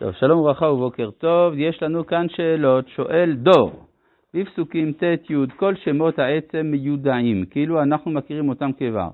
טוב, שלום וברכה ובוקר טוב. יש לנו כאן שאלות. שואל דור, בפסוקים ט' י' כל שמות העצם מיודעים, כאילו אנחנו מכירים אותם כבר.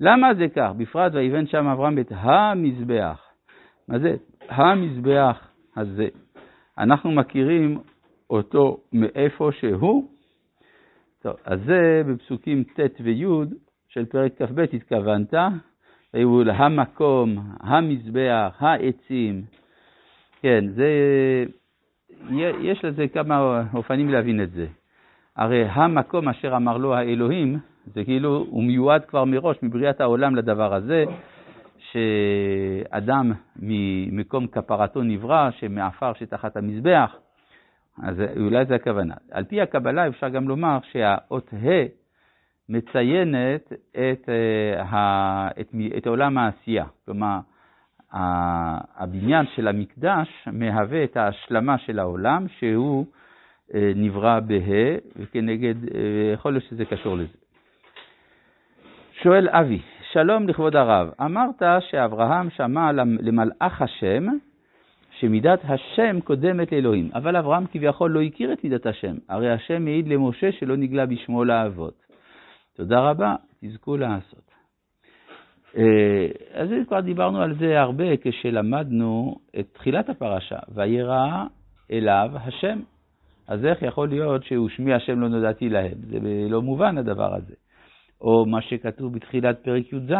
למה זה כך? בפרט ויבן שם אברהם את המזבח. מה זה המזבח הזה? אנחנו מכירים אותו מאיפה שהוא? טוב, אז זה בפסוקים ט' וי' של פרק כ"ב התכוונת, היו המקום, המזבח, העצים. כן, זה, יש לזה כמה אופנים להבין את זה. הרי המקום אשר אמר לו האלוהים, זה כאילו, הוא מיועד כבר מראש, מבריאת העולם לדבר הזה, שאדם ממקום כפרתו נברא, שמעפר שתחת המזבח, אז אולי זה הכוונה. על פי הקבלה אפשר גם לומר שהאות ה' מציינת את, אה, את, את עולם העשייה. כלומר, הבניין של המקדש מהווה את ההשלמה של העולם, שהוא אה, נברא בה, וכנגד, אה, יכול להיות שזה קשור לזה. שואל אבי, שלום לכבוד הרב, אמרת שאברהם שמע למלאך השם, שמידת השם קודמת לאלוהים, אבל אברהם כביכול לא הכיר את מידת השם, הרי השם מעיד למשה שלא נגלה בשמו לאבות. תודה רבה, תזכו לעשות. אה, אז כבר דיברנו על זה הרבה כשלמדנו את תחילת הפרשה, וירא אליו השם. אז איך יכול להיות שהוא שמי השם לא נודעתי להם? זה לא מובן הדבר הזה. או מה שכתוב בתחילת פרק י"ז,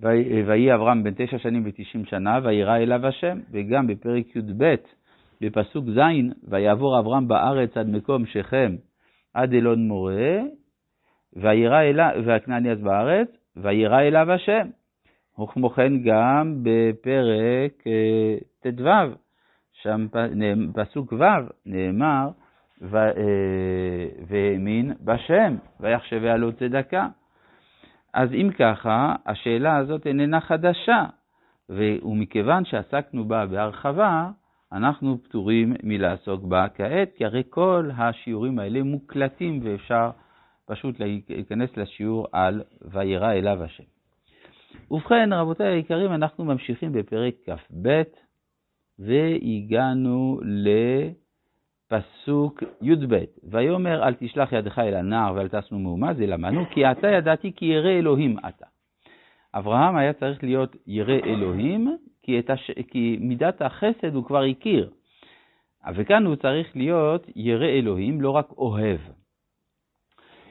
ויהי אברהם בן תשע שנים ותשעים שנה, וירא אליו השם, וגם בפרק י"ב, בפסוק ז', ויעבור אברהם בארץ עד מקום שכם, עד אלון מורה, וירא אליו, והכנעני אז בארץ, וירא אליו השם. וכמו כן גם בפרק אה, ט"ו, שם פסוק ו', נאמר, אה, והאמין בשם, ויחשביה לו צדקה. אז אם ככה, השאלה הזאת איננה חדשה, ומכיוון שעסקנו בה בהרחבה, אנחנו פטורים מלעסוק בה כעת, כי הרי כל השיעורים האלה מוקלטים ואפשר פשוט להיכנס לשיעור על וירא אליו השם. ובכן, רבותיי היקרים, אנחנו ממשיכים בפרק כ"ב, והגענו לפסוק י"ב. ויאמר אל תשלח ידך אל הנער ואל תשנו מהומה, זה למדנו, כי אתה ידעתי כי ירא אלוהים אתה. אברהם היה צריך להיות ירא אלוהים, כי, הש... כי מידת החסד הוא כבר הכיר. וכאן הוא צריך להיות ירא אלוהים, לא רק אוהב.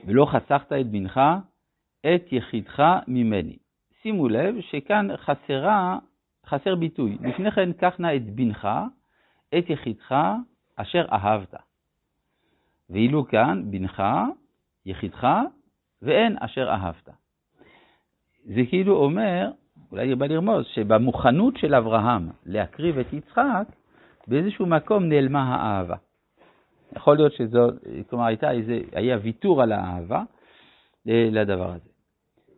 ולא חסכת את בנך, את יחידך ממני. שימו לב שכאן חסרה, חסר ביטוי. לפני כן קח נא את בנך, את יחידך, אשר אהבת. ואילו כאן בנך, יחידך, ואין אשר אהבת. זה כאילו אומר, אולי בא לרמוז, שבמוכנות של אברהם להקריב את יצחק, באיזשהו מקום נעלמה האהבה. יכול להיות שזו, כלומר הייתה איזה, היה ויתור על האהבה אה, לדבר הזה.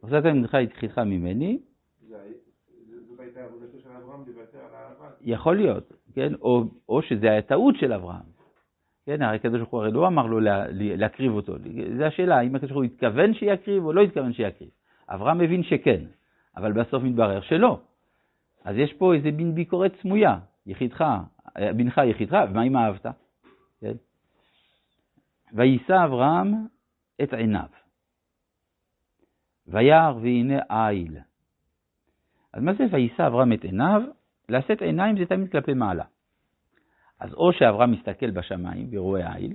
עושה ממך יתחיתך ממני. יכול להיות, כן? או, או שזה היה טעות של אברהם. כן, הרי הקדוש ברוך הוא הרי לא אמר לו לה, להקריב אותו. זו השאלה, האם הקדוש ברוך הוא התכוון שיקריב או לא התכוון שיקריב. אברהם מבין שכן, אבל בסוף מתברר שלא. אז יש פה איזה מין ביקורת סמויה, יחידך, בנך יחידך, ומה אם אהבת? כן? ויישא אברהם את עיניו. וירא והנה איל. אז מה זה ויישא אברהם את עיניו? לשאת עיניים זה תמיד כלפי מעלה. אז או שאברהם מסתכל בשמיים ורואה איל,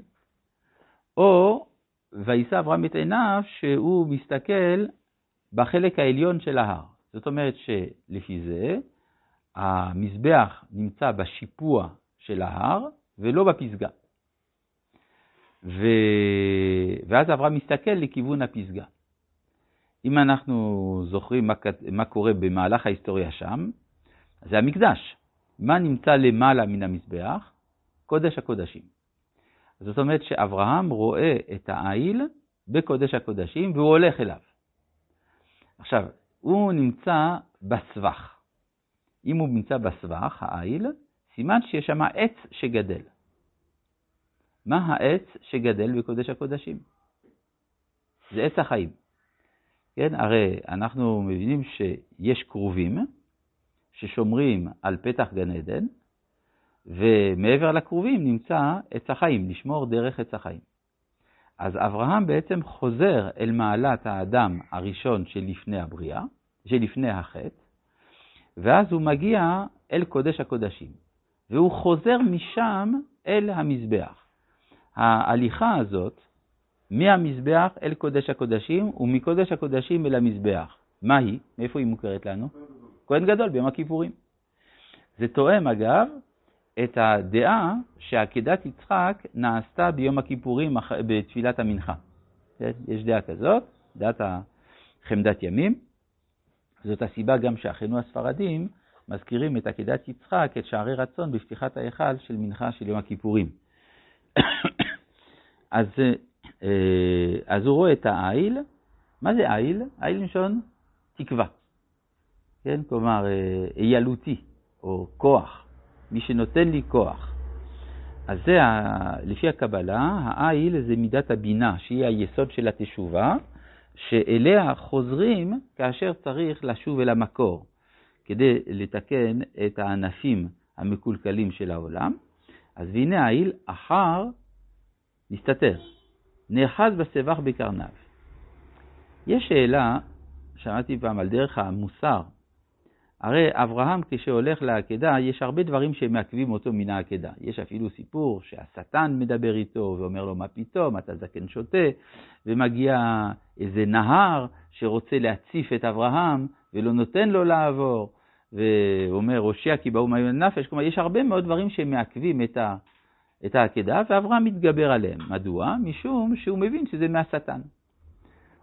או ויישא אברהם את עיניו שהוא מסתכל בחלק העליון של ההר. זאת אומרת שלפי זה המזבח נמצא בשיפוע של ההר ולא בפסגה. ו... ואז אברהם מסתכל לכיוון הפסגה. אם אנחנו זוכרים מה, מה קורה במהלך ההיסטוריה שם, זה המקדש. מה נמצא למעלה מן המזבח? קודש הקודשים. זאת אומרת שאברהם רואה את העיל בקודש הקודשים והוא הולך אליו. עכשיו, הוא נמצא בסבך. אם הוא נמצא בסבך, העיל, סימן שיש שם עץ שגדל. מה העץ שגדל בקודש הקודשים? זה עץ החיים. כן, הרי אנחנו מבינים שיש כרובים, ששומרים על פתח גן עדן, ומעבר לכרובים נמצא עץ החיים, לשמור דרך עץ החיים. אז אברהם בעצם חוזר אל מעלת האדם הראשון שלפני הבריאה, שלפני החטא, ואז הוא מגיע אל קודש הקודשים, והוא חוזר משם אל המזבח. ההליכה הזאת, מהמזבח אל קודש הקודשים, ומקודש הקודשים אל המזבח. מה היא? מאיפה היא מוכרת לנו? כהן גדול ביום הכיפורים. זה תואם, אגב, את הדעה שעקדת יצחק נעשתה ביום הכיפורים בתפילת המנחה. כן? יש דעה כזאת, דעת חמדת ימים. זאת הסיבה גם שאחינו הספרדים מזכירים את עקדת יצחק, את שערי רצון, בפתיחת ההיכל של מנחה של יום הכיפורים. אז, אה, אז הוא רואה את העיל. מה זה עיל? עיל לשון תקווה. כן? כלומר, אה, איילותי, או כוח. מי שנותן לי כוח. אז זה, לפי הקבלה, העיל זה מידת הבינה, שהיא היסוד של התשובה, שאליה חוזרים כאשר צריך לשוב אל המקור, כדי לתקן את הענפים המקולקלים של העולם. אז והנה העיל אחר מסתתר, נאחז בסבך בקרניו. יש שאלה, שמעתי פעם על דרך המוסר, הרי אברהם כשהולך לעקדה, יש הרבה דברים שמעכבים אותו מן העקדה. יש אפילו סיפור שהשטן מדבר איתו ואומר לו, מה פתאום, אתה זקן שוטה, ומגיע איזה נהר שרוצה להציף את אברהם ולא נותן לו לעבור, ואומר, הושיע כי באו מהיום לנפש. כלומר, יש הרבה מאוד דברים שמעכבים את, ה, את העקדה, ואברהם מתגבר עליהם. מדוע? משום שהוא מבין שזה מהשטן.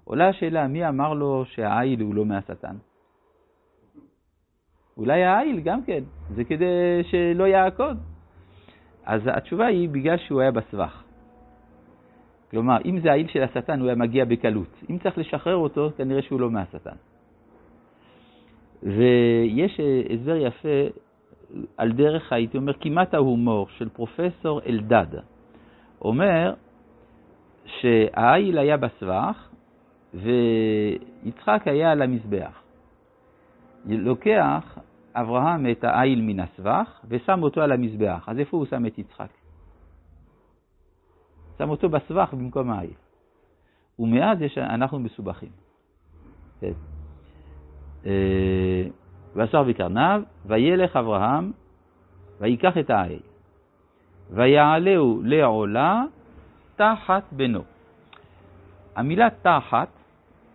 עולה השאלה, מי אמר לו שהעיל הוא לא מהשטן? אולי העיל גם כן, זה כדי שלא יעקוד. אז התשובה היא בגלל שהוא היה בסבך. כלומר, אם זה העיל של השטן, הוא היה מגיע בקלות. אם צריך לשחרר אותו, כנראה שהוא לא מהשטן. ויש הסבר יפה על דרך, הייתי אומר, כמעט ההומור של פרופסור אלדד. אומר שהעיל היה בסבך ויצחק היה על המזבח. לוקח אברהם את העיל מן הסבך ושם אותו על המזבח. אז איפה הוא שם את יצחק? שם אותו בסבך במקום העיל. ומאז יש, אנחנו מסובכים. כן. ועשר בקרניו, וילך אברהם, ויקח את העיל, ויעלהו לעולה תחת בנו. המילה תחת,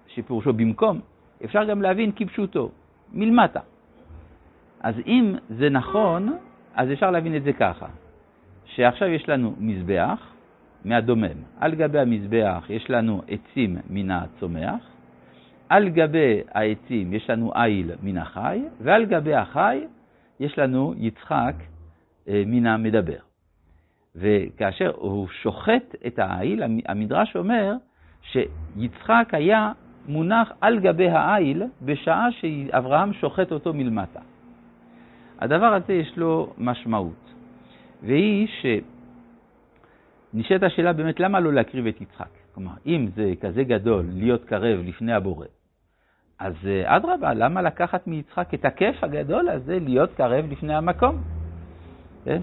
שפירושו במקום, אפשר גם להבין כפשוטו, מלמטה. אז אם זה נכון, אז אפשר להבין את זה ככה, שעכשיו יש לנו מזבח מהדומם, על גבי המזבח יש לנו עצים מן הצומח, על גבי העצים יש לנו איל מן החי, ועל גבי החי יש לנו יצחק אה, מן המדבר. וכאשר הוא שוחט את העיל, המדרש אומר שיצחק היה מונח על גבי העיל בשעה שאברהם שוחט אותו מלמטה. הדבר הזה יש לו משמעות, והיא שנשאלת השאלה באמת למה לא להקריב את יצחק. כלומר, אם זה כזה גדול להיות קרב לפני הבורא, אז אה, אדרבה, למה לקחת מיצחק את הכיף הגדול הזה להיות קרב לפני המקום? כן?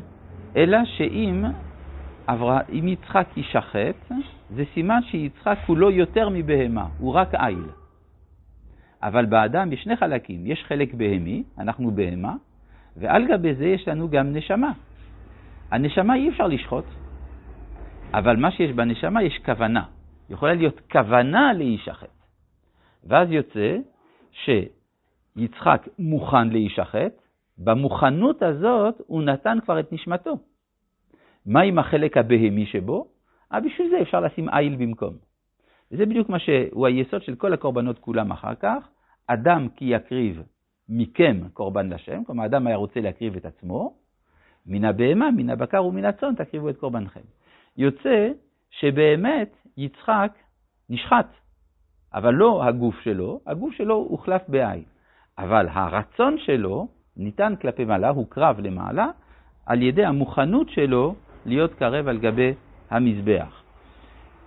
אלא שאם אם יצחק יישחט, זה סימן שיצחק הוא לא יותר מבהמה, הוא רק איל. אבל באדם יש שני חלקים, יש חלק בהמי, אנחנו בהמה, ועל גבי זה יש לנו גם נשמה. הנשמה אי אפשר לשחוט, אבל מה שיש בנשמה יש כוונה. יכולה להיות כוונה להישחט. ואז יוצא שיצחק מוכן להישחט, במוכנות הזאת הוא נתן כבר את נשמתו. מה עם החלק הבהמי שבו? אה, בשביל זה אפשר לשים איל במקום. וזה בדיוק מה שהוא היסוד של כל הקורבנות כולם אחר כך. אדם כי יקריב מכם קורבן לשם, כלומר אדם היה רוצה להקריב את עצמו, מן הבהמה, מן הבקר ומן הצאן תקריבו את קורבנכם. יוצא שבאמת יצחק נשחט, אבל לא הגוף שלו, הגוף שלו הוחלף בעין. אבל הרצון שלו ניתן כלפי מעלה, הוא קרב למעלה, על ידי המוכנות שלו להיות קרב על גבי המזבח.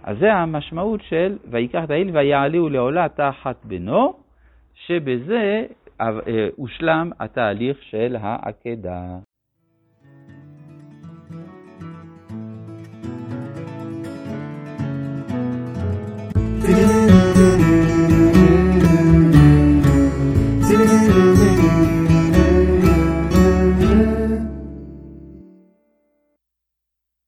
אז זה המשמעות של ויקח את העיל ויעלהו לעולה תחת בנו, שבזה הושלם התהליך של העקדה.